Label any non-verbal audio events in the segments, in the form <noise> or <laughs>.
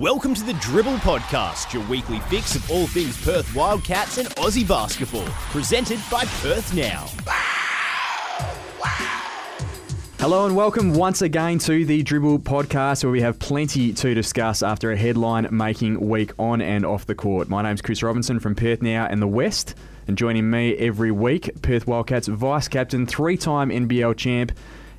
Welcome to the Dribble Podcast, your weekly fix of all things Perth Wildcats and Aussie basketball. Presented by Perth Now. Hello and welcome once again to the Dribble Podcast, where we have plenty to discuss after a headline making week on and off the court. My name's Chris Robinson from Perth Now and the West, and joining me every week, Perth Wildcats vice captain, three time NBL champ,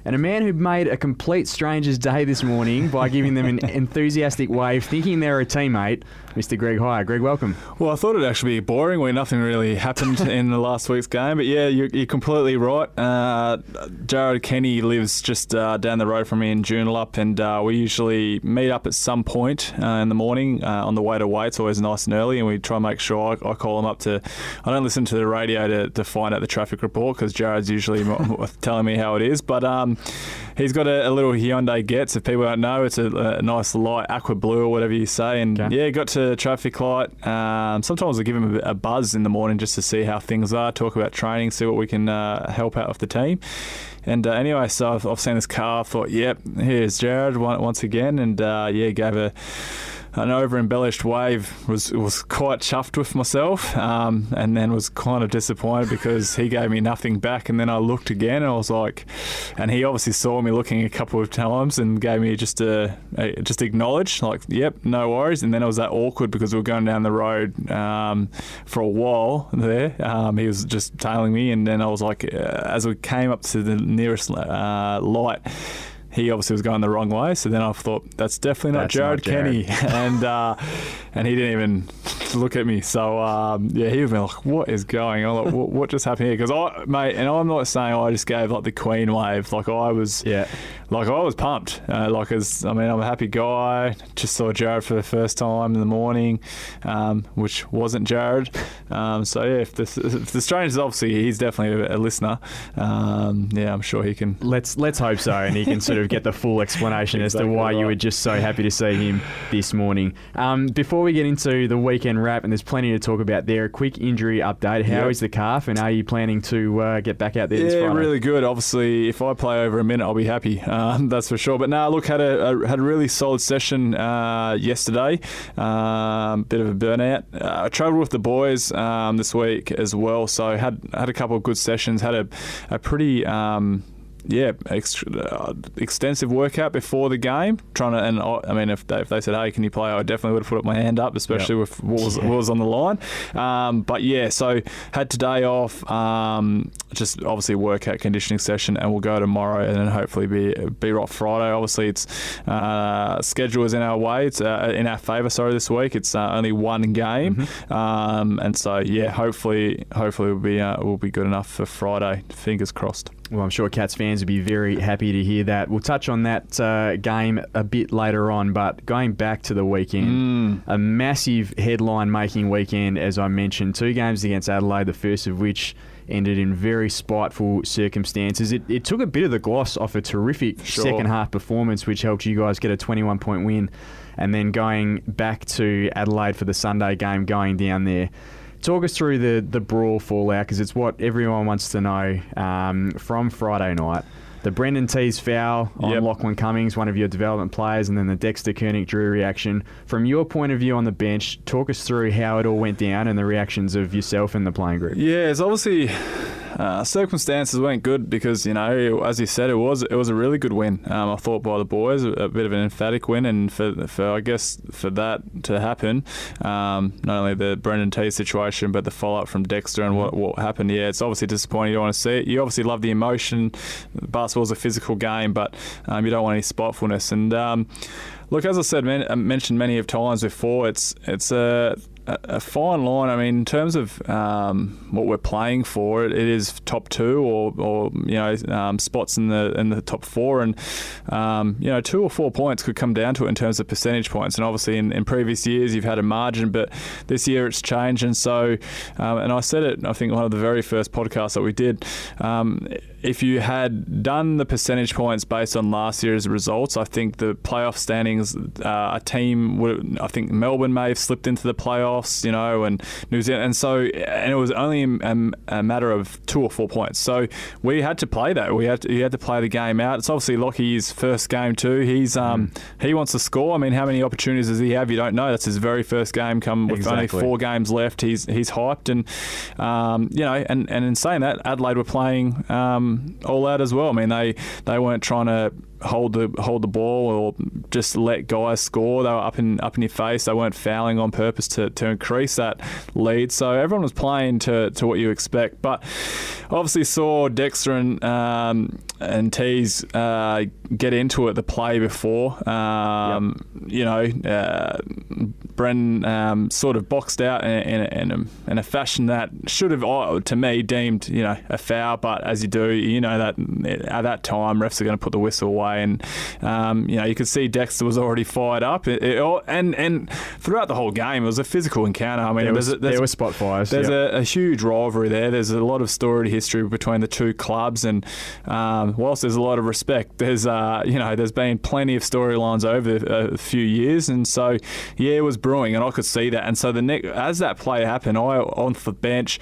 and a man who made a complete stranger's day this morning by giving them an <laughs> enthusiastic wave, thinking they're a teammate, Mr. Greg Hire. Greg, welcome. Well, I thought it'd actually be boring where nothing really happened <laughs> in the last week's game. But yeah, you're, you're completely right. Uh, Jared Kenny lives just uh, down the road from me in Joondalup, and uh, we usually meet up at some point uh, in the morning uh, on the way to weight. It's always nice and early, and we try and make sure I, I call him up to. I don't listen to the radio to, to find out the traffic report because Jared's usually <laughs> telling me how it is. But um, he's got a, a, little Hyundai Getz. If people don't know, it's a, a, nice light aqua blue or whatever you say. And okay. yeah, got to traffic light. Um, sometimes I give him a, a, buzz in the morning just to see how things are, talk about training, see what we can uh, help out with the team. And uh, anyway, so I've, I've, seen this car. I thought, yep, here's Jared once again, and uh, yeah, gave a an over embellished wave was was quite chuffed with myself, um, and then was kind of disappointed because he gave me nothing back. And then I looked again, and I was like, and he obviously saw me looking a couple of times and gave me just a, a just acknowledge like, yep, no worries. And then it was that awkward because we were going down the road um, for a while there. Um, he was just tailing me, and then I was like, uh, as we came up to the nearest uh, light he obviously was going the wrong way. So then I thought that's definitely not that's Jared, not Jared. Kenny, <laughs> and uh, and he didn't even look at me. So um, yeah, he was like, "What is going on? Like, what, what, just happened here?" Because I, mate, and I'm not saying I just gave like the Queen wave. Like I was, yeah, like I was pumped. Uh, like as I mean, I'm a happy guy. Just saw Jared for the first time in the morning, um, which wasn't Jared. Um, so yeah, if the, if the strangers obviously he's definitely a, a listener. Um, yeah, I'm sure he can. Let's let's hope so, and he can sort of get the full explanation exactly as to why right. you were just so happy to see him this morning. Um, before we get into the weekend wrap, and there's plenty to talk about there. A quick injury update. How yep. is the calf, and are you planning to uh, get back out there? This Friday? Yeah, really good. Obviously, if I play over a minute, I'll be happy. <laughs> Um, that's for sure. But now, look, had a, a, had a really solid session uh, yesterday. Um, bit of a burnout. Uh, I travelled with the boys um, this week as well, so had had a couple of good sessions. Had a a pretty um, yeah, ex- uh, extensive workout before the game. Trying to, and I, mean, if they, if they said, "Hey, can you play?" I definitely would have put up my hand up, especially yep. with what was, what was, on the line. Um, but yeah, so had today off. Um, just obviously a workout conditioning session, and we'll go tomorrow, and then hopefully be be right Friday. Obviously, it's uh, schedule is in our way. It's uh, in our favour. Sorry, this week it's uh, only one game, mm-hmm. um, and so yeah, hopefully, hopefully we'll be uh, we'll be good enough for Friday. Fingers crossed. Well, I'm sure Cats fans would be very happy to hear that. We'll touch on that uh, game a bit later on, but going back to the weekend, mm. a massive headline making weekend, as I mentioned. Two games against Adelaide, the first of which ended in very spiteful circumstances. It, it took a bit of the gloss off a terrific sure. second half performance, which helped you guys get a 21 point win. And then going back to Adelaide for the Sunday game, going down there talk us through the the brawl fallout because it's what everyone wants to know um, from Friday night. The Brendan Teys foul on yep. Lachlan Cummings, one of your development players, and then the Dexter Kernich-Drew reaction. From your point of view on the bench, talk us through how it all went down and the reactions of yourself and the playing group. Yeah, it's obviously uh, circumstances weren't good because you know, as you said, it was it was a really good win. Um, I thought by the boys, a, a, bit of an emphatic win, and for for I guess for that to happen, um, not only the Brendan Teys situation, but the follow up from Dexter and what what happened. Yeah, it's obviously disappointing. You don't want to see it. You obviously love the emotion. Basketball's a physical game, but um, you don't want any spitefulness. And um, look, as I said, man, mentioned many of times before, it's it's a a, fine line. I mean, in terms of um, what we're playing for, it, it is top two or, or you know um, spots in the in the top four, and um, you know two or four points could come down to it in terms of percentage points. And obviously, in, in previous years you've had a margin, but this year it's changed. And so, um, and I said it, I think one of the very first podcasts that we did. Um, if you had done the percentage points based on last year's results, I think the playoff standings, uh, a team would, I think Melbourne may have slipped into the playoffs, you know, and New Zealand, and so, and it was only a, a matter of two or four points. So we had to play that. We had to, you had to play the game out. It's obviously Lockie's first game too. He's um, mm. he wants to score. I mean, how many opportunities does he have? You don't know. That's his very first game. Come with exactly. only four games left. He's he's hyped, and um, you know, and and in saying that, Adelaide were playing. Um, Um, all out as well. I mean, they they weren't trying to hold the hold the ball or just let guys score. They were up in up in your face. They weren't fouling on purpose to, to increase that lead. So everyone was playing to, to what you expect. But obviously saw Dexter and um, and Teys uh, get into it the play before. Um, yep. You know, uh, Brendan um, sort of boxed out in, in, in, a, in, a, fashion that should have, uh, to me, deemed you know a foul. But as you do, you know that at that time refs are going to put the whistle away and um, you know you could see Dexter was already fired up, it, it, and and throughout the whole game it was a physical encounter. I mean, there, was, there were spot fires. There's yep. a, a, huge rivalry there. There's a lot of storied history between the two clubs, and um, whilst there's a lot of respect, there's uh, you know there's been plenty of storylines over a few years, and so yeah, it was brewing, and I could see that. And so the next, as that play happened, I on the bench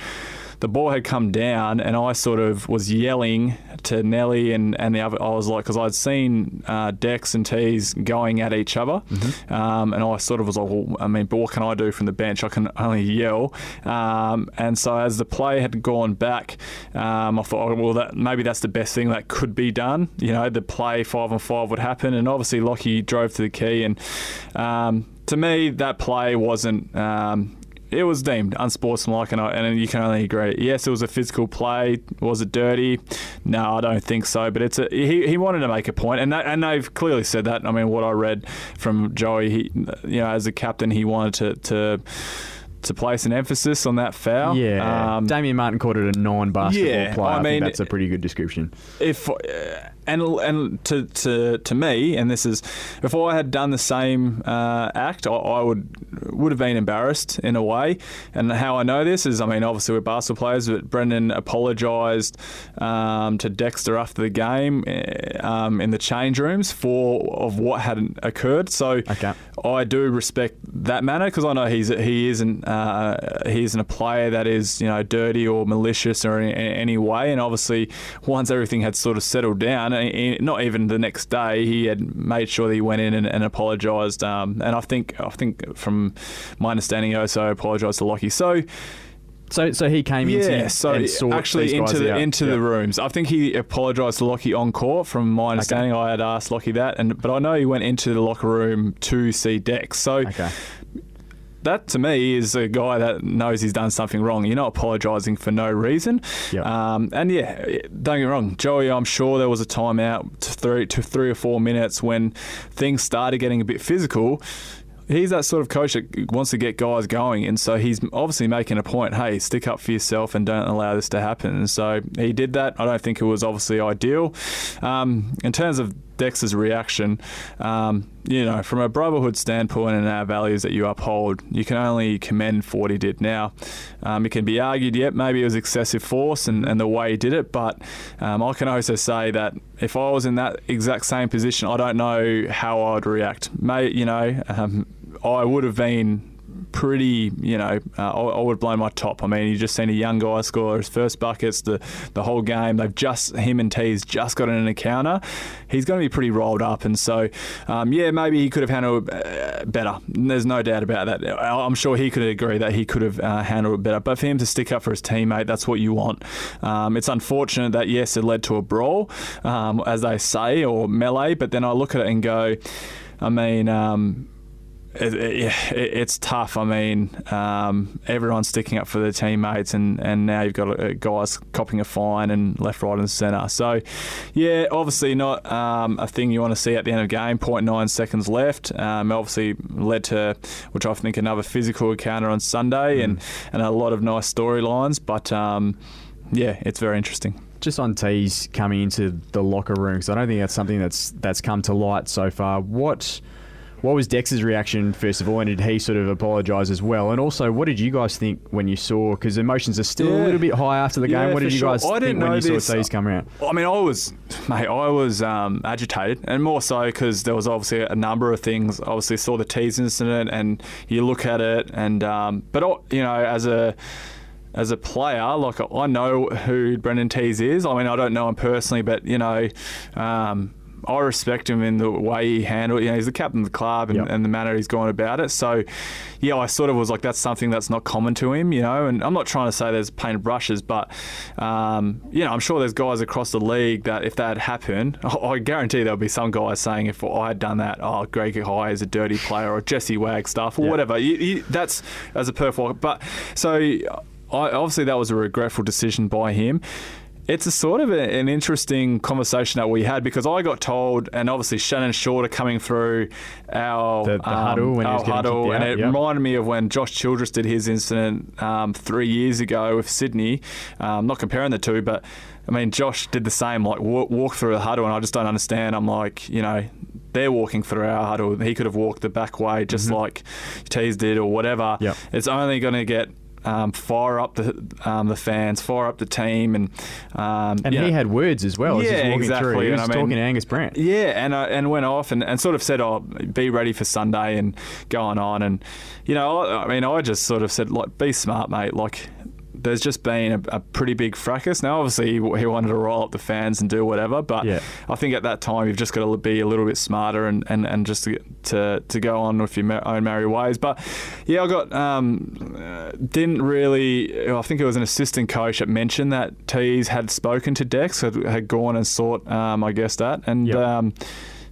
the ball had come down, and I sort of was yelling to Nelly and, and the other. I was like, because I'd seen uh, Dex and Teys going at each other, mm-hmm. um, and I sort of was like, well, I mean, but what can I do from the bench? I can only yell. Um, and so as the play had gone back, um, I thought, oh, well, that maybe that's the best thing that could be done. You know, the play five on five would happen, and obviously Lockie drove to the key and um, to me, that play wasn't um, it was deemed unsportsmanlike, and, I, and you can only agree. Yes, it was a physical play. Was it dirty? No, I don't think so. But it's a, he, he wanted to make a point, and that, and they've clearly said that. I mean, what I read from Joey, he, you know, as a captain, he wanted to. to to place an emphasis on that foul. Yeah, um, Damien Martin called it a non-basketball yeah, play. I, I mean, that's a pretty good description. If uh, and and to, to to me, and this is, if I had done the same uh, act, I, I, would would have been embarrassed in a way. And how I know this is, I mean, obviously we're basketball players, but Brendan apologised um, to Dexter after the game eh, um, in the change rooms for of what had occurred. So okay. I do respect that manner because I know he's he isn't uh, he isn't a player that is you know dirty or malicious or in, in any way. And obviously, once everything had sort of settled down not even the next day, he had made sure that he went in and, and apologised. Um, and I think I think from my understanding, he also apologised to Lockie. So. So, so he came yeah, into so actually into the out. into yep. the rooms. I think he apologised to Lockie on court. From my understanding, okay. I had asked Lockie that, and but I know he went into the locker room to see Dex. So okay that to me is a guy that knows he's done something wrong. You're not apologising for no reason. Yep. Um, and yeah, don't get me wrong, Joey. I'm sure there was a timeout to three to three or four minutes when things started getting a bit physical he's that sort of coach that wants to get guys going, and so he's obviously making a point. Hey, stick up for yourself and don't allow this to happen. And so he did that. I don't think it was obviously ideal. Um, in terms of Dex's reaction, um, you know, from a brotherhood standpoint and our values that you uphold, you can only commend for what he did. Now, um, it can be argued, yep, maybe it was excessive force and, and the way he did it, but um, I can also say that if I was in that exact same position, I don't know how I would react. May, you know, um, I would have been pretty, you know, uh, I, I, would have blown my top. I mean, you just seen a young guy score his first buckets the, the whole game. They've just, him and Teys just got in an encounter. He's going to be pretty rolled up. And so, um, yeah, maybe he could have handled it uh, better. There's no doubt about that. I'm sure he could agree that he could have uh, handled it better. But for him to stick up for his teammate, that's what you want. Um, it's unfortunate that, yes, it led to a brawl, um, as they say, or melee. But then I look at it and go, I mean, um, it, it, it's tough. I mean, um, everyone's sticking up for their teammates, and, and now you've got guys copping a fine and left, right, and centre. So, yeah, obviously not um, a thing you want to see at the end of the game. 0.9 seconds left. Um, obviously led to, which I think, another physical encounter on Sunday, mm. and, and a lot of nice storylines. But um, yeah, it's very interesting just on Teys coming into the locker room, because I don't think that's something that's that's come to light so far. What What was Dex's reaction first of all, and did he sort of apologise as well? And also, what did you guys think when you saw? Because emotions are still a little bit high after the game. Yeah, what did you sure. guys I think didn't when know you this. saw Teys come out? I mean, I was, mate, I was um, agitated, and more so because there was obviously a number of things. Obviously, saw the Teys incident, and you look at it, and um, but you know, as a as a player, like I know who Brendan Teys is. I mean, I don't know him personally, but you know. Um, I respect him in the way he handled. You know, he's the captain of the club and, Yep. and the manner he's gone about it. So, yeah, I sort of was like, that's something that's not common to him. You know, and I'm not trying to say there's painted brushes, but um, you know, I'm sure there's guys across the league that if that had happened, I, <laughs> I guarantee there'll be some guys saying if I had done that, oh, Greg Hire is a dirty player or Jesse Wagstaff or Yeah. whatever. You, you, that's as a perfect. But so, I, obviously, that was a regretful decision by him it's a sort of a, an interesting conversation that we had because I got told, and obviously Shannon Shorter coming through our The- the huddle when he our huddle, and out, it yep. reminded me of when Josh Childress did his incident um, three years ago with Sydney. Um, not comparing the two, but I mean Josh did the same, like walk, walk through the huddle, and I just don't understand. I'm like, you know. They're walking through our huddle. He could have walked the back way, just like Teys did, or whatever. Yep. It's only going to get um, fire up the um, the fans, fire up the team, and um, And he know- had words as well. as Yeah, walking exactly, Through. He and was I mean- talking to Angus Brandt. yeah, and uh, and went off and, and sort of said, "Oh, be ready for Sunday and going on." And you know, I, I mean, I just sort of said, "Like, be smart, mate." Like, there's just been a, a pretty big fracas. Now, obviously, he, he wanted to roll up the fans and do whatever, but Yeah. I think at that time you've just got to be a little bit smarter and, and, and just to, to to go on with your own merry ways. But yeah, I got um, uh, didn't really. I think it was an assistant coach that mentioned that Teys had spoken to Dex, had, had gone and sought, um, I guess that, and. Yep. Um,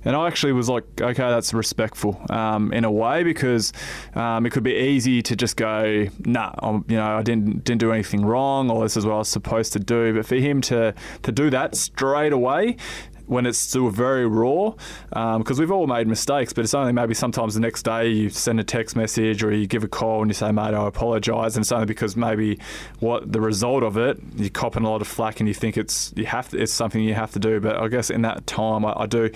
and I actually was like, okay, that's respectful um, in a way because um, it could be easy to just go, nah, I'm, you know, I didn't didn't do anything wrong, or this is what I was supposed to do. But for him to to do that straight away. When it's still very raw, because we've all made mistakes, but it's only maybe sometimes the next day you send a text message or you give a call and you say, "Mate, I apologise. and it's only because maybe what the result of it, you're copping a lot of flack and you think it's you have to, it's something you have to do. But I guess in that time, I, I do.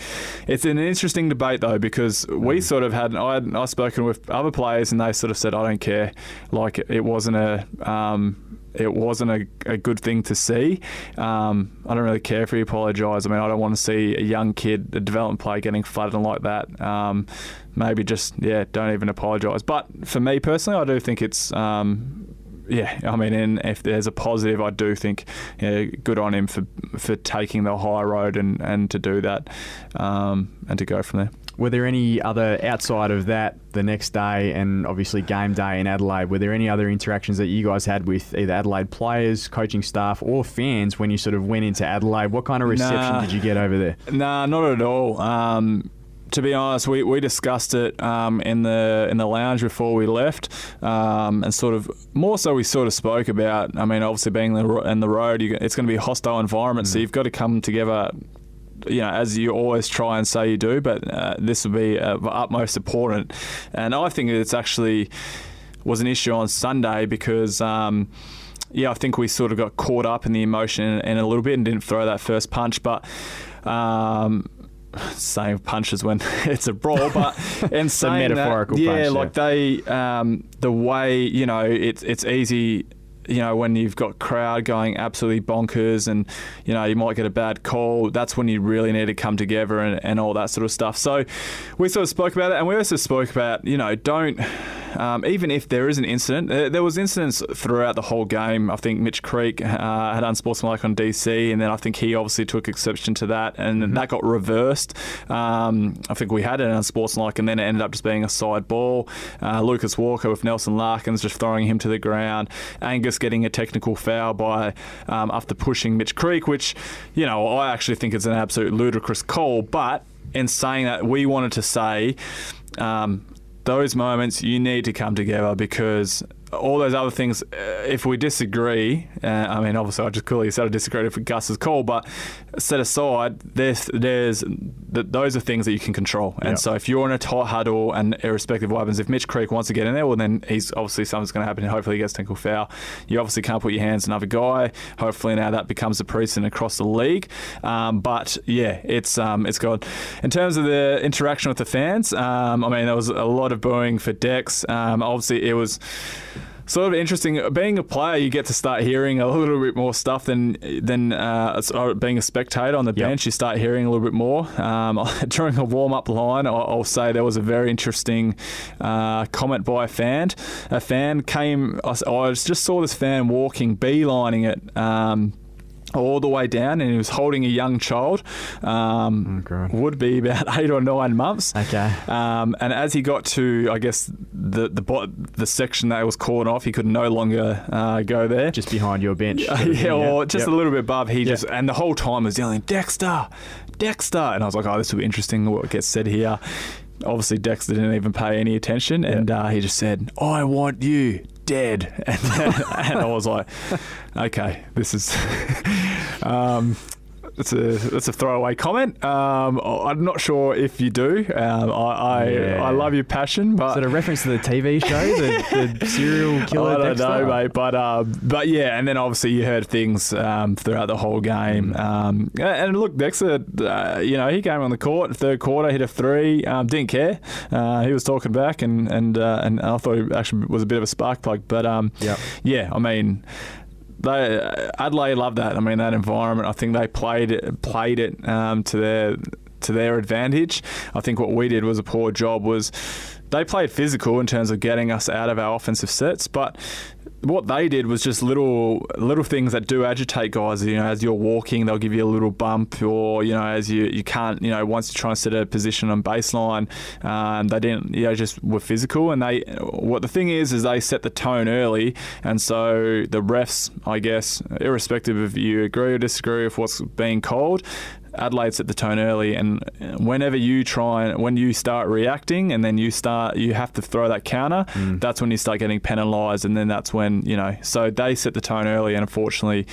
It's an interesting debate though because we sort of had I had I spoken with other players and they sort of said, "I don't care," like it wasn't a. Um, it wasn't a, a good thing to see. Um, I don't really care if he apologised. I mean, I don't want to see a young kid, a development player, getting flooded like that. Um, maybe just yeah, don't even apologise. But for me personally, I do think it's. Um, yeah, I mean, and if there's a positive, I do think good on him for for taking the high road and, and to do that, um, and to go from there. Were there any other outside of that the next day and obviously game day in Adelaide? Were there any other interactions that you guys had with either Adelaide players, coaching staff, or fans when you sort of went into Adelaide? What kind of reception Nah. did you get over there? Nah, not at all. Um, to be honest, we, we discussed it um, in the in the lounge before we left, um, and sort of more so we sort of spoke about. I mean, obviously being in the, ro- in the road, you, it's going to be a hostile environment, so you've got to come together. You know, as you always try and say you do, but uh, this will be uh, utmost important. And I think it's actually was an issue on Sunday because. Um, yeah, I think we sort of got caught up in the emotion and, in a little bit and didn't throw that first punch. But um, saying punches when <laughs> it's a brawl, but <laughs> in saying that, metaphorical yeah, punch, yeah. like they, um, the way you know, it's it's easy. You know, when you've got crowd going absolutely bonkers and, you know, you might get a bad call, that's when you really need to come together and, and all that sort of stuff. So we sort of spoke about it and we also spoke about, you know, don't, um, even if there is an incident, there was incidents throughout the whole game. I think Mitch Creek uh, had unsportsmanlike on DC, and then I think he obviously took exception to that, and that got reversed. Um, I think we had an unsportsmanlike, and then it ended up just being a side ball. Uh, Lucas Walker with Nelson Larkins just throwing him to the ground. Angus getting a technical foul by um, after pushing Mitch Creek, which you know I actually think is an absolute ludicrous call, but in saying that, we wanted to say. Um, those moments you need to come together because all those other things, uh, if we disagree, uh, I mean, obviously, I just clearly said I disagreed with Gus's call, but set aside, there's, there's th- those are things that you can control. And Yep. so if you're in a tight huddle and irrespective of what happens, if Mitch Creek wants to get in there, well, then he's obviously something's going to happen. Hopefully, he gets technical foul. You obviously can't put your hands on another guy. Hopefully, now that becomes a precedent across the league. Um, but yeah, it's um, it's got. In terms of the interaction with the fans, um, I mean, there was a lot of booing for Dex. Um, obviously, it was sort of interesting. Being a player, you get to start hearing a little bit more stuff than than uh, being a spectator on the Yep. bench. You start hearing a little bit more. Um, <laughs> during a warm up line, I'll, I'll say there was a very interesting uh, comment by a fan. A fan came. I just saw this fan walking, beelining it. Um, all the way down, and he was holding a young child. Um, Oh, would be about <laughs> eight or nine months. Okay. Um, and as he got to, I guess the the the section that was cordoned off, he could no longer uh, go there. Just behind your bench. Uh, yeah, or just Yep. a little bit above. He Yep. just and the whole time was yelling Dexter, Dexter, and I was like, oh, this will be interesting. What gets said here. Obviously, Dexter didn't even pay any attention, and uh, he just said, "I want you dead," <laughs> and, and I was like, "Okay, this is." <laughs> um, that's a that's a throwaway comment. Um, I'm not sure if you do. Um, I I, Yeah. I love your passion, but Is it a reference to the TV show, the, the <laughs> serial killer? I don't Dexter? know, mate. But um, but yeah, and then obviously you heard things um, throughout the whole game. Um, and look, Dexter, uh, you know, he came on the court third quarter, hit a three, um, didn't care. Uh, he was talking back, and and uh, and I thought he actually was a bit of a spark plug. But um, Yep. yeah, I mean. They, Adelaide loved that. I mean, that environment. I think they played it, played it um, to their to their advantage. I think what we did was a poor job. Was they played physical in terms of getting us out of our offensive sets, but what they did was just little little things that do agitate guys. You know, as you're walking, they'll give you a little bump, or you know, as you you can't, you know, once you're trying to set a position on baseline, um, they didn't, you know, just were physical. And they, what the thing is, is they set the tone early, and so the refs, I guess, irrespective of you agree or disagree with what's being called, Adelaide set the tone early, and whenever you try and when you start reacting, and then you start, you have to throw that counter. That's when you start getting penalised, and then that's when you know. So they set the tone early, and unfortunately,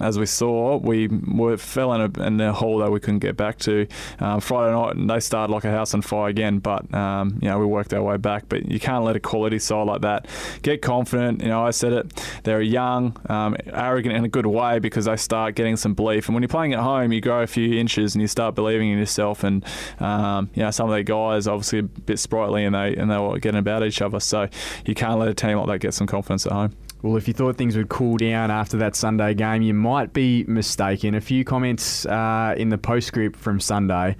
as we saw, we were fell in a, in a hole that we couldn't get back to. Um, Friday night, and they started like a house on fire again, but um, you know we worked our way back. But you can't let a quality side like that get confident. You know, I said it. They're young, um, arrogant in a good way because they start getting some belief. And when you're playing at home, you grow a few inches and you start believing in yourself. And um, you know, some of the guys obviously a bit sprightly and they and they were getting about each other. So you can't let a team like that get some confidence at home. Well, if you thought things would cool down after that Sunday game, you might be mistaken. A few comments uh, in the postscript from Sunday.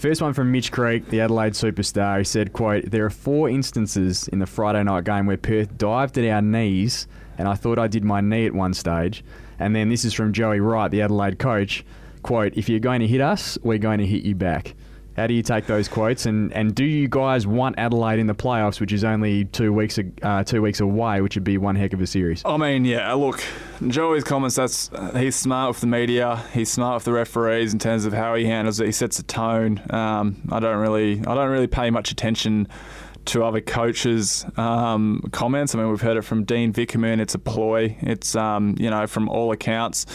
First one from Mitch Creek, the Adelaide superstar. He said, quote, There are four instances in the Friday night game where Perth dived at our knees, and I thought I did my knee at one stage. And then this is from Joey Wright, the Adelaide coach. Quote, If you're going to hit us, we're going to hit you back. How do you take those quotes, and, and do you guys want Adelaide in the playoffs, which is only two weeks uh, two weeks away, which would be one heck of a series? I mean, yeah. Look, Joey's comments. That's uh, he's smart with the media. He's smart with the referees in terms of how he handles it. He sets a tone. Um, I don't really, I don't really pay much attention to other coaches' um, comments. I mean, we've heard it from Dean Vickerman. It's a ploy. It's um, you know, from all accounts.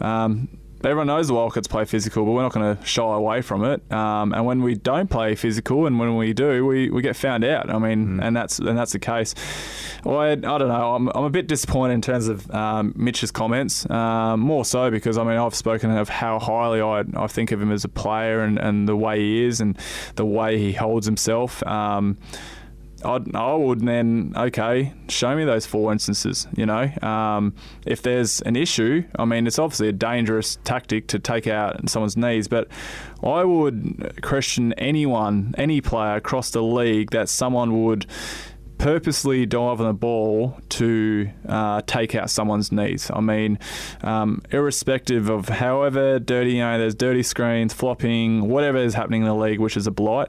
Um, Everyone knows the Wildcats play physical, but we're not going to shy away from it. Um, and when we don't play physical, and when we do, we, we get found out. I mean, and that's and that's the case. Well, I, I don't know. I'm, I'm a bit disappointed in terms of um, Mitch's comments. Um, more so because I mean I've spoken of how highly I, I think of him as a player and, and the way he is and the way he holds himself. Um, I'd, I would then okay show me those four instances. You know, um, if there's an issue, I mean it's obviously a dangerous tactic to take out someone's knees, but I would question anyone, any player across the league that someone would purposely dive on the ball to uh, take out someone's knees. I mean, um, irrespective of however dirty, you know, there's dirty screens, flopping, whatever is happening in the league, which is a blight.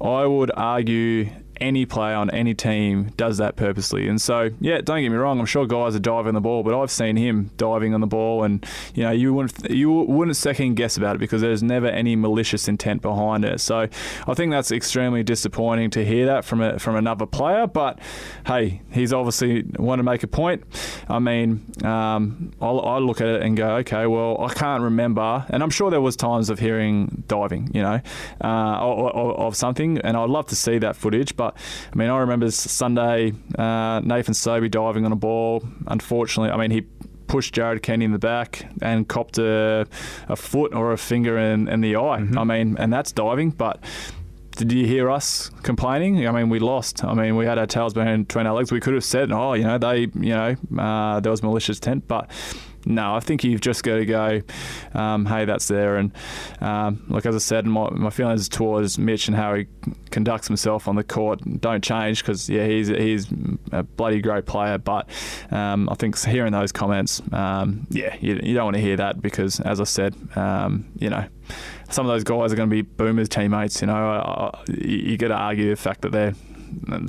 I would argue any player on any team does that purposely. And so, yeah, don't get me wrong. I'm sure guys are diving the ball, but I've seen him diving on the ball, and you know, you wouldn't you wouldn't second guess about it because there's never any malicious intent behind it. So, I think that's extremely disappointing to hear that from a, from another player. But hey, he's obviously want to make a point. I mean, um, I'll, I look at it and go, okay, well, I can't remember, and I'm sure there was times of hearing diving, you know, uh, or, or, of something, and I'd love to see that footage. But I mean, I remember Sunday, uh, Nathan Sobey diving on a ball. Unfortunately, I mean, he pushed Jared Kenny in the back and copped a, a foot or a finger in, in the eye. Mm-hmm. I mean, and that's diving, but did you hear us complaining? I mean, we lost. I mean, we had our tails between our legs. We could have said, oh, you know, they, you know, uh, there was malicious intent, but no, I think you've just got to go, um, hey, that's there. And um, like as I said, my, my feelings towards Mitch and how he conducts himself on the court don't change because yeah, he's he's a bloody great player. But um, I think hearing those comments, um, yeah, you, you, don't want to hear that because as I said, um, you know, some of those guys are going to be boomers teammates. You know, you, you got to argue the fact that they're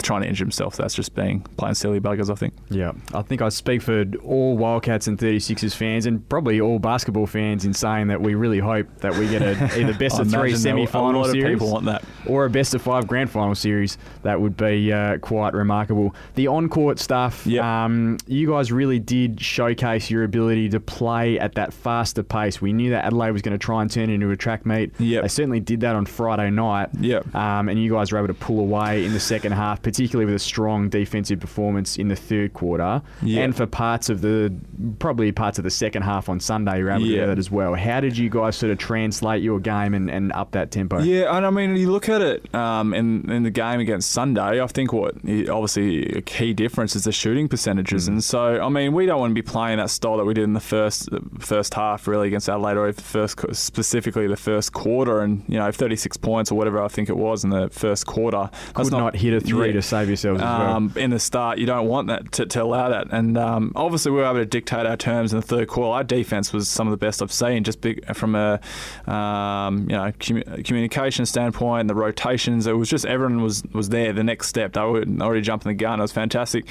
trying to injure himself. That's just being plain silly buggers, I think. Yeah, I think I speak for all Wildcats and 36ers fans and probably all basketball fans in saying that we really hope that we get a <laughs> either best of three semi-final series people want that. or a best of five grand final series. That would be uh, quite remarkable. The on-court stuff, yep. um, you guys really did showcase your ability to play at that faster pace. We knew that Adelaide was going to try and turn into a track meet. Yep. They certainly did that on Friday night. Yep. Um, and you guys were able to pull away in the second half, particularly with a strong defensive performance in the third quarter, yeah. and for parts of the probably parts of the second half on Sunday, you're able yeah. to do that as well. How did you guys sort of translate your game and, and up that tempo? Yeah, and I mean, you look at it um, in in the game against Sunday. I think what obviously a key difference is the shooting percentages, mm. and so I mean, we don't want to be playing that style that we did in the first first half really against Adelaide, or the first specifically the first quarter, and you know, 36 points or whatever I think it was in the first quarter. Could not, not hit a three. Yeah, to save yourselves um, well. In the start, you don't want that to, to allow that. And um, obviously, we were able to dictate our terms in the third quarter. Our defense was some of the best I've seen, just big, from a um, you know commu- communication standpoint, the rotations. It was just everyone was was there. The next step, they were already jumping the gun. It was fantastic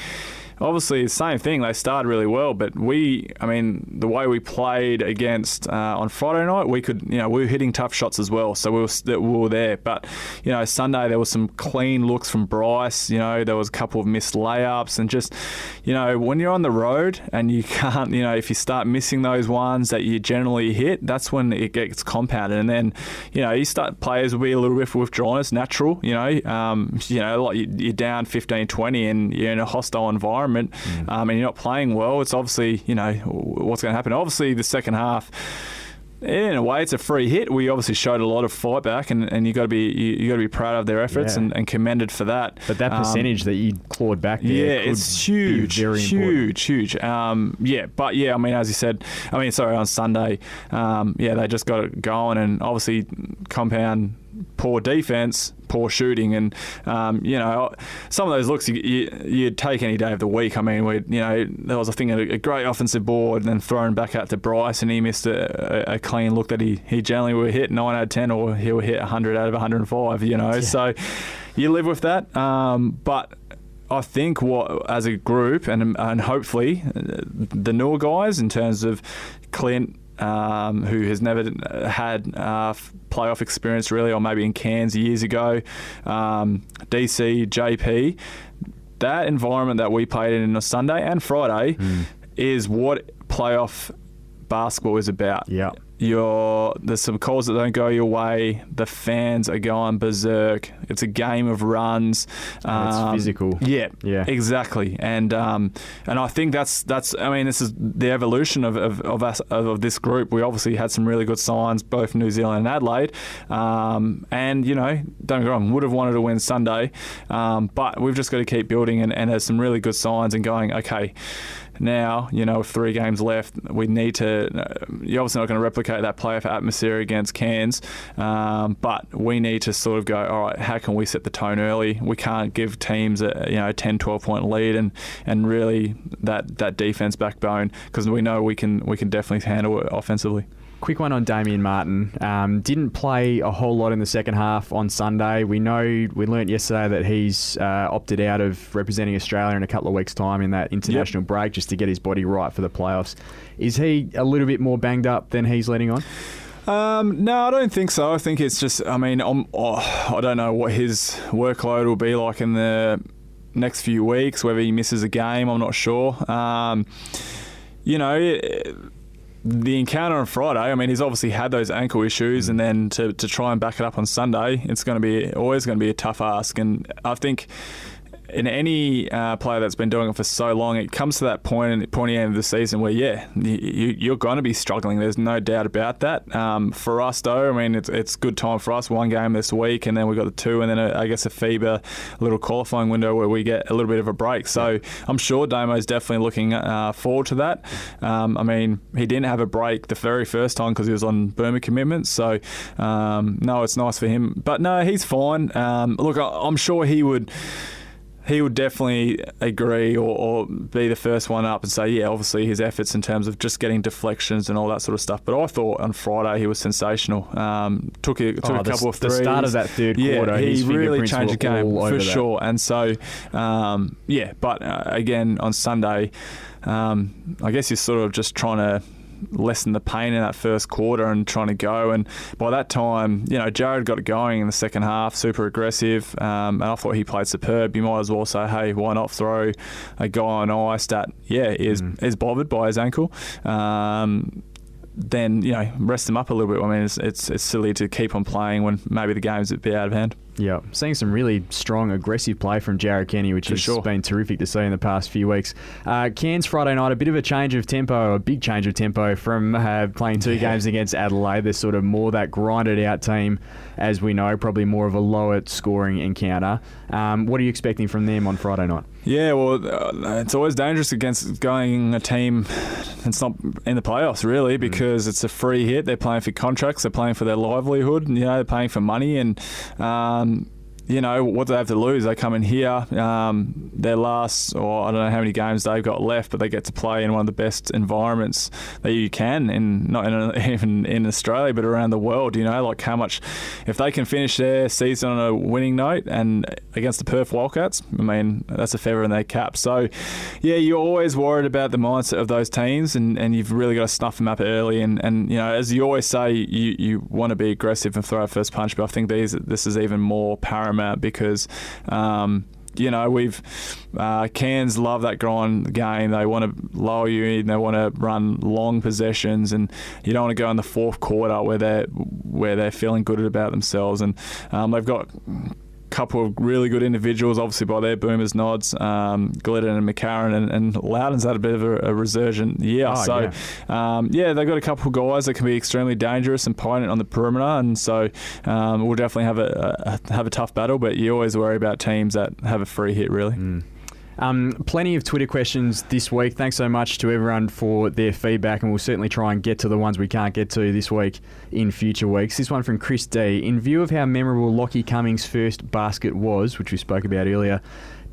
obviously the same thing. They started really well, but we, I mean, the way we played against uh, on Friday night, we could, you know, we were hitting tough shots as well, so we were, we were there. But you know, Sunday there was some clean looks from Bryce. You know, there was a couple of missed layups, and just, you know, when you're on the road and you <laughs> can't, you know, if you start missing those ones that you generally hit, that's when it gets compounded, and then, you know, you start players will be a little bit withdrawn. It's natural, you know, um, you know, like you're down 15, 20, and you're in a hostile environment environment mm. um, and you're not playing well, it's obviously, you know, what's going to happen. Obviously, the second half, in a way, it's a free hit. We obviously showed a lot of fight back, and, and you got to be you, you got to be proud of their efforts yeah. and, and, commended for that. But that um, percentage um, that you clawed back, there yeah, it's huge, huge, important. huge. Um, yeah, but yeah, I mean, as you said, I mean, sorry, on Sunday, um, yeah, they just got it going, and obviously compound poor defense, poor shooting, and um, you know some of those looks you, would take any day of the week. I mean, we you know there was a thing a, great offensive board, and then thrown back out to Bryce, and he missed a, a, clean look that he he generally would hit nine out of ten, or he would hit hundred out of 105. You know, yeah. so you live with that, um, but. I think what as a group and and hopefully uh, the newer guys in terms of Clint, um, who has never had uh, playoff experience really, or maybe in Cairns years ago, um, DC, JP. That environment that we played in on Sunday and Friday mm. is what playoff basketball is about. Yeah you're there's some calls that don't go your way. The fans are going berserk. It's a game of runs. Um, it's physical. Yeah, yeah, exactly. And um, and I think that's that's. I mean, this is the evolution of of, of us of this group. We obviously had some really good signs, both New Zealand and Adelaide. Um, and you know, don't get wrong, would have wanted to win Sunday, um, but we've just got to keep building. And, and there's some really good signs and going. Okay now, you know, with three games left, we need to. Uh, you're obviously not going to replicate that playoff atmosphere against Cairns, um, but we need to sort of go, all right, how can we set the tone early? We can't give teams a you know 10, 12 point lead and and really that that defense backbone because we know we can we can definitely handle it offensively. Quick one on Damien Martin. Um, didn't play a whole lot in the second half on Sunday. We know we learnt yesterday that he's uh, opted out of representing Australia in a couple of weeks' time in that international yep. break just to get his body right for the playoffs. Is he a little bit more banged up than he's letting on? Um, no, I don't think so. I think it's just, I mean, oh, I don't know what his workload will be like in the next few weeks, whether he misses a game, I'm not sure. Um, you know, the encounter on Friday, I mean, he's obviously had those ankle issues, mm. and then to, to try and back it up on Sunday, it's going to be always going to be a tough ask. And I think in any uh, player that's been doing it for so long, it comes to that point, pointy end of the season where, yeah, you, are going to be struggling. There's no doubt about that. Um, for us, though, I mean, it's it's good time for us. One game this week, and then we've got the two, and then a, I guess a FIBA little qualifying window where we get a little bit of a break. So I'm sure Damo's definitely looking uh, forward to that. Um, I mean, he didn't have a break the very first time because he was on Boomers commitments. So um, no, it's nice for him. But no, he's fine. Um, look, I, I'm sure he would he would definitely agree or, or, be the first one up and say, yeah, obviously his efforts in terms of just getting deflections and all that sort of stuff. But I thought on Friday he was sensational. Um, took a, took oh, a couple the, of threes. The start of that third yeah, quarter, he really changed the game for sure. And so, um, yeah, but uh, again on Sunday, um, I guess you're sort of just trying to lessen the pain in that first quarter and trying to go. And by that time, you know, Jared got it going in the second half, super aggressive, um, and I thought he played superb. You might as well say, hey, why not throw a guy on ice that, yeah, is mm. is bothered by his ankle. Um, then you know rest him up a little bit. I mean, it's, it's, it's silly to keep on playing when maybe the game's a bit out of hand. Yeah, seeing some really strong, aggressive play from Jared Kenny, which For has sure. been terrific to see in the past few weeks. Uh, Cairns Friday night, a bit of a change of tempo, a big change of tempo from uh, playing two yeah. games against Adelaide. They're sort of more that grinded out team, as we know, probably more of a lower scoring encounter. Um, what are you expecting from them on Friday night? Yeah, well, uh, it's always dangerous against going a team that's not in the playoffs, really, mm. because mm. it's a free hit. They're playing for contracts, they're playing for their livelihood, and, you know, they're paying for money, and um, um, you know, what do they have to lose? They come in here, um, their last, or I don't know how many games they've got left, but they get to play in one of the best environments that you can, in not in, <laughs> even in Australia, but around the world. You know, like how much, if they can finish their season on a winning note and against the Perth Wildcats, I mean, that's a feather in their cap. So, yeah, you're always worried about the mindset of those teams, and, and you've really got to snuff them up early. And, and you know, as you always say, you, you want to be aggressive and throw a first punch, but I think these this is even more paramount paramount because. Um, you know, we've uh, Cairns love that grind game. They want to lower you in. They want to run long possessions, and you don't want to go in the fourth quarter where they're where they're feeling good about themselves. And um, they've got couple of really good individuals, obviously by their boomers nods, um, Gliddon and McCarron, and, and Loudon's had a bit of a, a resurgent year. Oh, so, yeah. Um, yeah. they've got a couple of guys that can be extremely dangerous and potent on the perimeter, and so um, we'll definitely have a, a, have a tough battle. But you always worry about teams that have a free hit, really. Mm. Um, plenty of Twitter questions this week. Thanks so much to everyone for their feedback, and we'll certainly try and get to the ones we can't get to this week in future weeks. This one from Chris D. In view of how memorable Lockie Cummings' first basket was, which we spoke about earlier,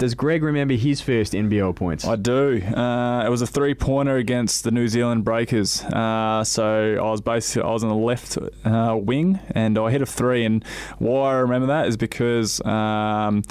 does Greg remember his first NBL points? I do. Uh, it was a three pointer against the New Zealand Breakers. Uh, so I was basically I was on the left uh, wing and I hit a three. And why I remember that is because um,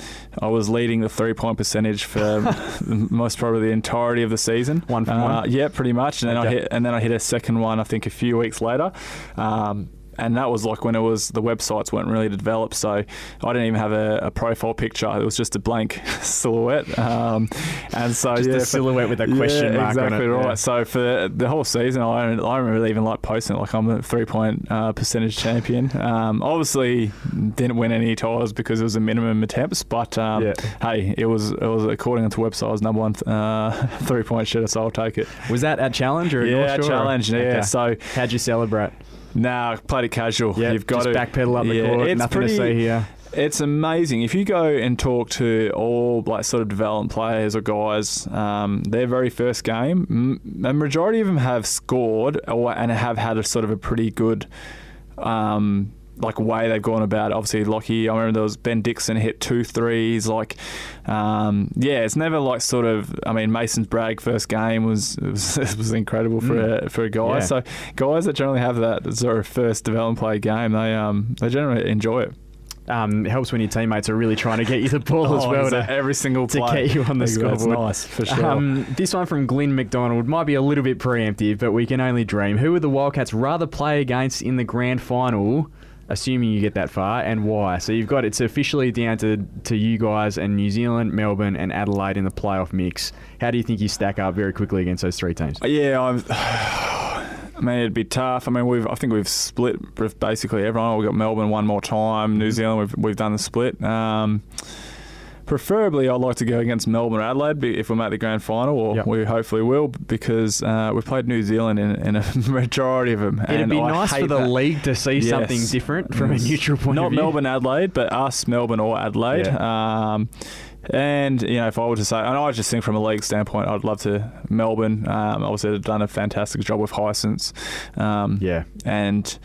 I was leading the three point percentage for <laughs> most probably the entirety of the season. One one. Uh, yeah, pretty much. And then okay. I hit and then I hit a second one. I think a few weeks later. Um, and that was like when it was the websites weren't really developed, so I didn't even have a, a profile picture. It was just a blank <laughs> silhouette, um, and so just yeah, a silhouette with a question yeah, mark exactly on it. right. Yeah. So for the whole season, I I don't even like posting. Like I'm a three point uh, percentage champion. Um, obviously, didn't win any titles because it was a minimum attempts, but um, yeah. hey, it was it was according to the website, I was number one uh, <laughs> three point shooter, so I'll take it. Was that a challenge or yeah, a challenge? Yeah. Okay. So how'd you celebrate? Nah, played it casual. Yep, You've got to backpedal up the yeah, court. Nothing pretty, to see here. It's amazing. If you go and talk to all like sort of development players or guys, um, their very first game, a majority of them have scored or and have had a sort of a pretty good um, like way they've gone about. It. Obviously, Lockie. I remember there was Ben Dixon hit two threes. Like, um, yeah, it's never like sort of. I mean, Mason's brag first game was <laughs> was, was incredible for Mm. a, for a guy. Yeah. So guys that generally have that sort of first development play game, they um they generally enjoy it. Um, helps when your teammates are really trying to get you the ball <laughs> as Oh, well to, every single to get you on the That's scoreboard. nice for sure. Um, this one from Glenn McDonald might be a little bit preemptive, but we can only dream. Who would the Wildcats rather play against in the grand final, assuming you get that far, and why? So you've got it's officially down to, to you guys and New Zealand, Melbourne, and Adelaide in the playoff mix. How do you think you stack up very quickly against those three teams? Yeah, I'm. <sighs> I mean, it'd be tough. I mean, we've I think we've split basically everyone. We've got Melbourne one more time. New Zealand, we've we've done the split. Um, preferably, I'd like to go against Melbourne or Adelaide if we make the grand final, or Yep. we hopefully will, because uh, we've played New Zealand in, in a <laughs> majority of them. It'd be I nice for the that. league to see Yes. something different from a neutral point Not of view. Melbourne, Adelaide, but us, Melbourne or Adelaide. Um, and you know, if I were to say, and I just think from a league standpoint, I'd love to Melbourne. Um, obviously, they've done a fantastic job with Hyacinths. Um, Yeah. and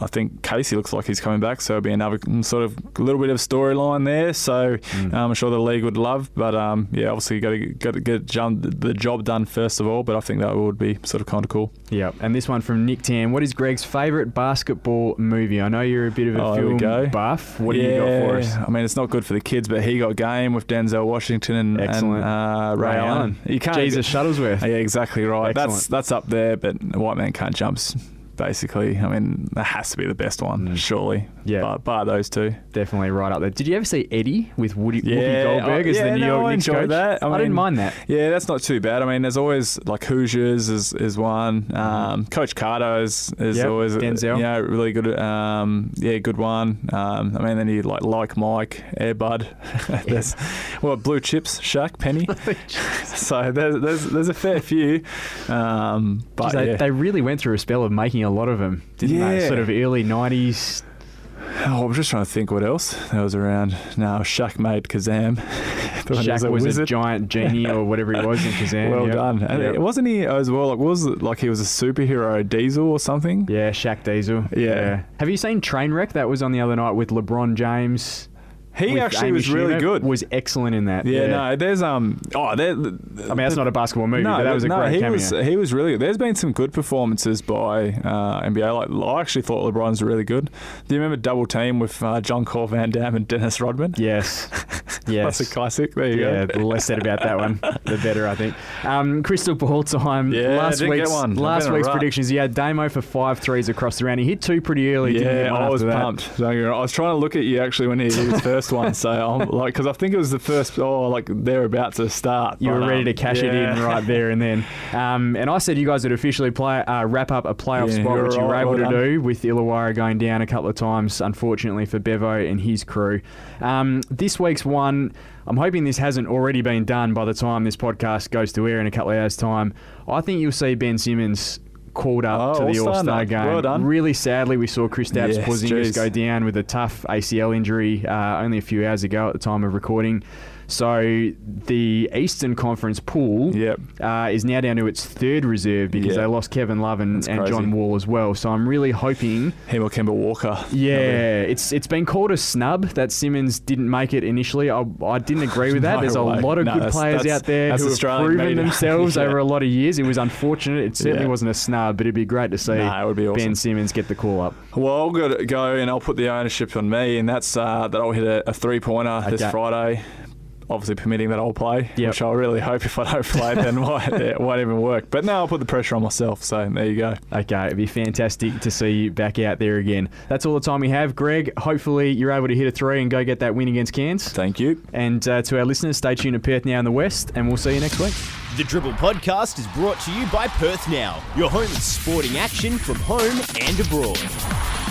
I think Casey looks like he's coming back, so it'll be another sort of little bit of storyline there. So Mm. um, I'm sure the league would love, but um, yeah, obviously you got to got to get jump- the job done first of all. But I think that would be sort of kind of cool. Yeah, and this one from Nick Tam. What is Greg's favourite basketball movie? I know you're a bit of a Oh, film buff. What do yeah, you got for us? I mean, it's not good for the kids, but he got game with Denzel Washington and, Excellent. and uh, Ray, Ray Allen. Allen. You can't Jesus <laughs> Shuttlesworth. Yeah, exactly right. That's that's up there, but White Man Can't Jump's basically. I mean, that has to be the best one, Mm. surely. Yeah. bar, bar those two. Definitely right up there. Did you ever see Eddie with Woody, Yeah, Whoopi Goldberg oh, as yeah, the New no, York I Knicks enjoyed coach? that. I I, didn't mind that. Yeah, that's not too bad. I mean, there's always like Hoosiers is, is one. Um, Coach Carter is, is Mm-hmm. Yep, always Denzel. You know, really good. Um, yeah, good one. Um, I mean, then you like like Mike, Air Bud. <laughs> there's well, Blue Chips, Shaq, Penny. <laughs> <laughs> so there's, there's there's a fair few. Um, but they, yeah. they really went through a spell of making a lot of them, didn't they? Yeah. Sort of early 90s. Oh, I'm just trying to think what else that was around. No, Shaq made Kazam. <laughs> Thought he Shaq was, a, giant genie or whatever he was in <laughs> Kazam. Well yep. done. And Yep. wasn't he as well? Like was it like he was a superhero Diesel or something? Yeah, Shaq Diesel. Yeah. Have you seen Trainwreck? That was on the other night with LeBron James. He actually Amy was really Schumer. good. Was excellent in that. yeah, no, there's um oh there I mean, that's not a basketball movie, no, but that was a no, great he cameo. was he was really good. There's been some good performances by uh, NBA. Like I actually thought LeBron's really good. Do you remember Double Team with uh, Jean-Claude Van Damme and Dennis Rodman? yes. <laughs> yes. <laughs> That's a classic. There you Yeah, go. the less said about that one, the better, I think. Um, crystal ball time. Yeah, last week's. Last week's predictions. He had Damo for five threes across the round. He hit two pretty early. didn't Yeah, I was that. pumped. I was trying to look at you actually when he hit his first one, so I'm <laughs> like, because I think it was the first. Oh, like they're about to start. You were ready um, to cash it in right there and then. <laughs> Um, and I said you guys would officially play uh, wrap up a playoff Yeah, spot, which you were right, able well to done. do with Illawarra going down a couple of times, unfortunately for Bevo and his crew. Um, this week's one, I'm hoping this hasn't already been done by the time this podcast goes to air in a couple of hours' time. I think you'll see Ben Simmons called up Oh, to the All-Star All Star game. Well. Really sadly, we saw Kristaps Yes, Porzingis geez. go down with a tough ACL injury uh, only a few hours ago at the time of recording. So the Eastern Conference pool Yep. uh, is now down to its third reserve because Yeah. they lost Kevin Love and, and. John Wall as well. So I'm really hoping. Him or Kemba Walker. Yeah, it's it's been called a snub that Simmons didn't make it initially. I, I didn't agree with <laughs> that. No There's a way. lot of No, good that's- players that's- out there who have proven <laughs> themselves Yeah. over a lot of years. It was unfortunate. It certainly Yeah. wasn't a snub, but it'd be great to see Nah, it would be awesome. Ben Simmons get the call up. Well, I'll go, go and I'll put the ownership on me, and that's uh, that I'll hit a, a three pointer this Friday. Obviously, permitting that I'll play, Yep. which I really hope if I don't play, then <laughs> why, it won't even work. But now I'll put the pressure on myself. So there you go. Okay, it'd be fantastic to see you back out there again. That's all the time we have. Greg, hopefully you're able to hit a three and go get that win against Cairns. Thank you. And uh, to our listeners, stay tuned to Perth Now in the West, and we'll see you next week. The Dribble Podcast is brought to you by Perth Now, your home of sporting action from home and abroad.